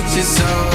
pictures so.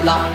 Babylon.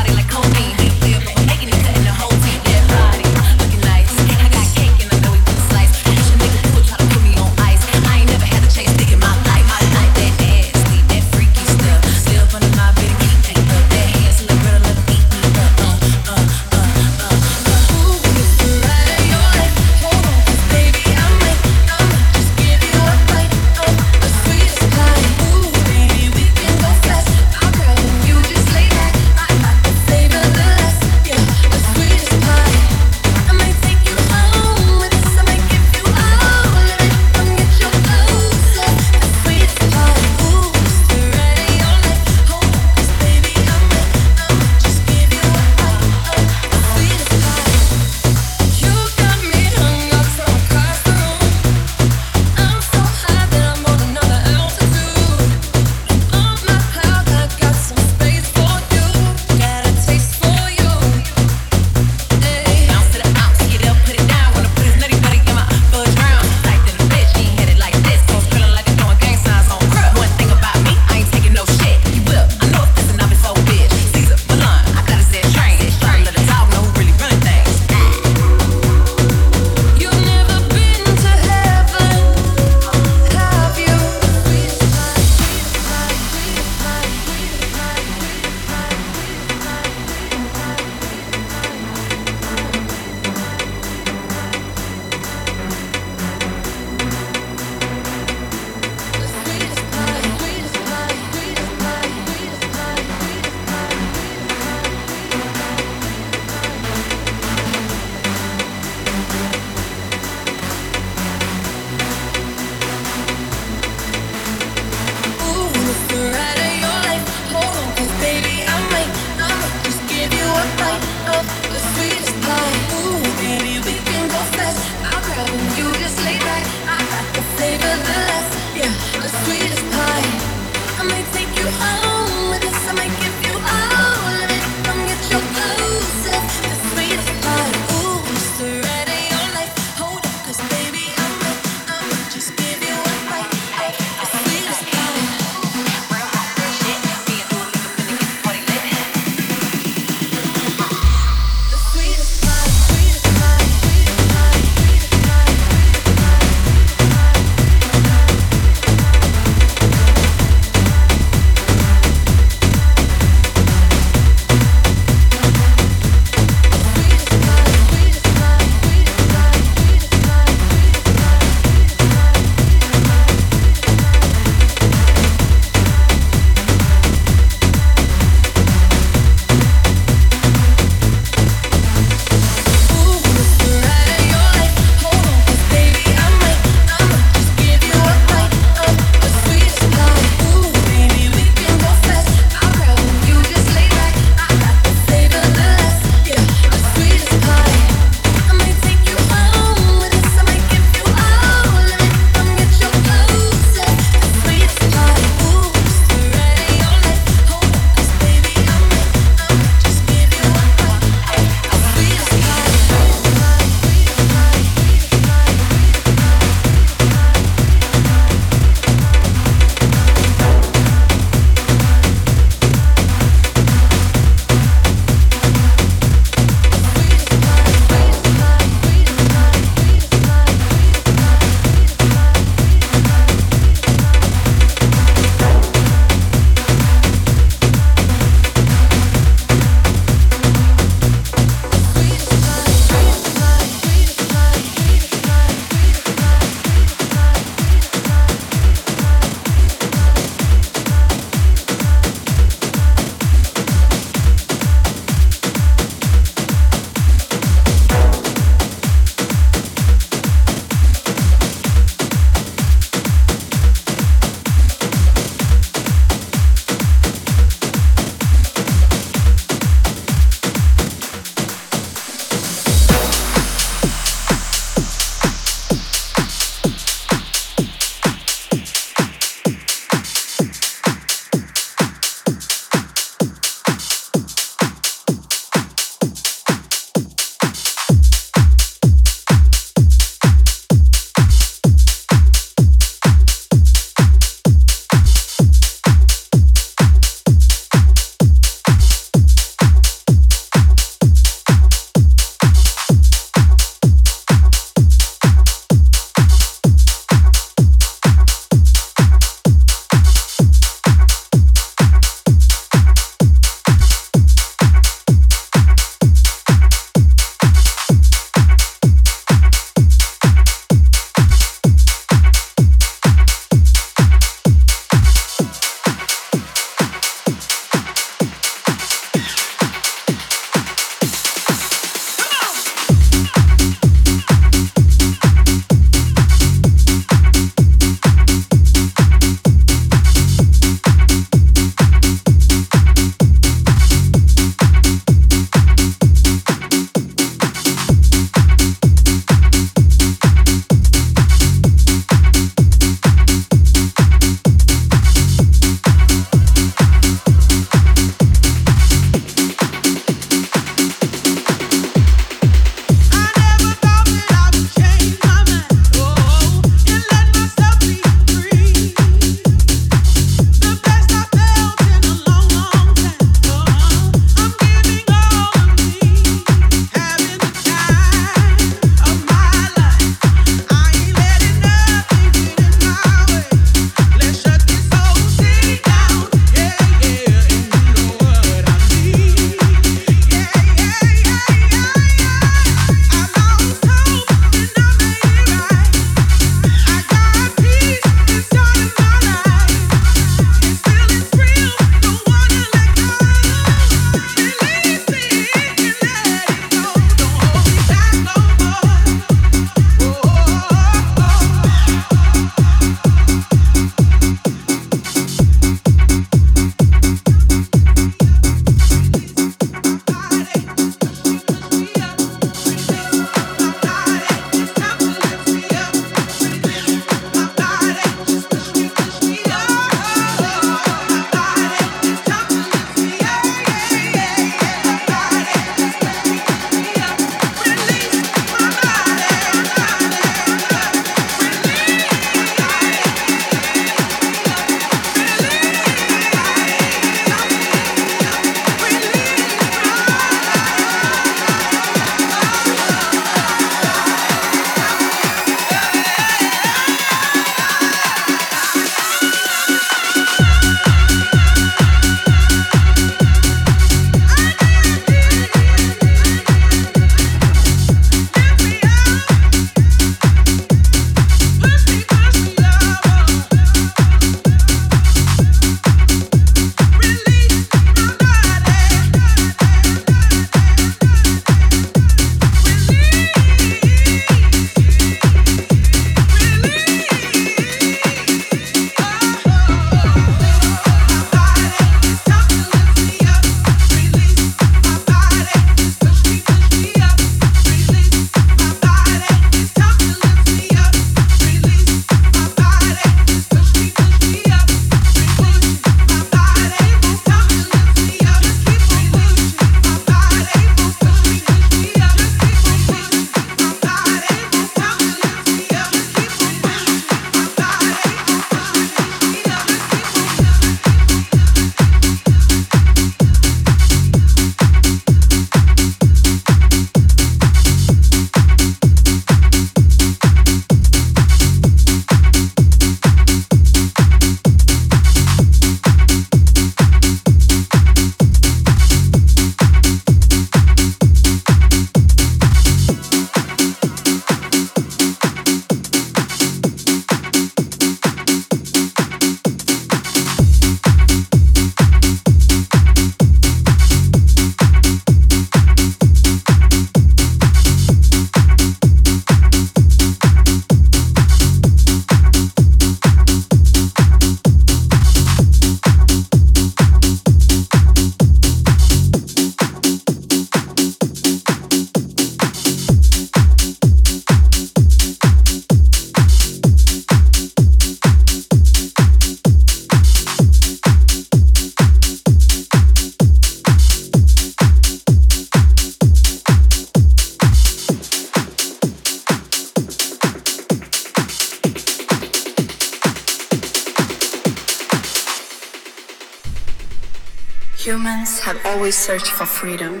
Searched for freedom.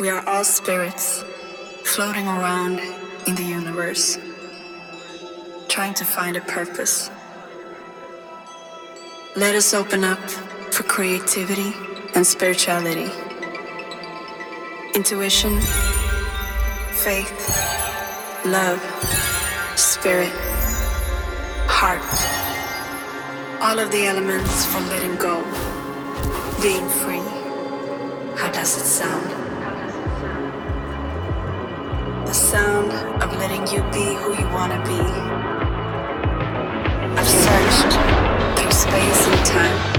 We are all spirits floating around in the universe, trying to find a purpose. Let us open up for creativity and spirituality, intuition, faith, love, spirit, heart. All of the elements for letting go, being free. How does it sound? The sound of letting you be who you want to be. I've searched through space and time.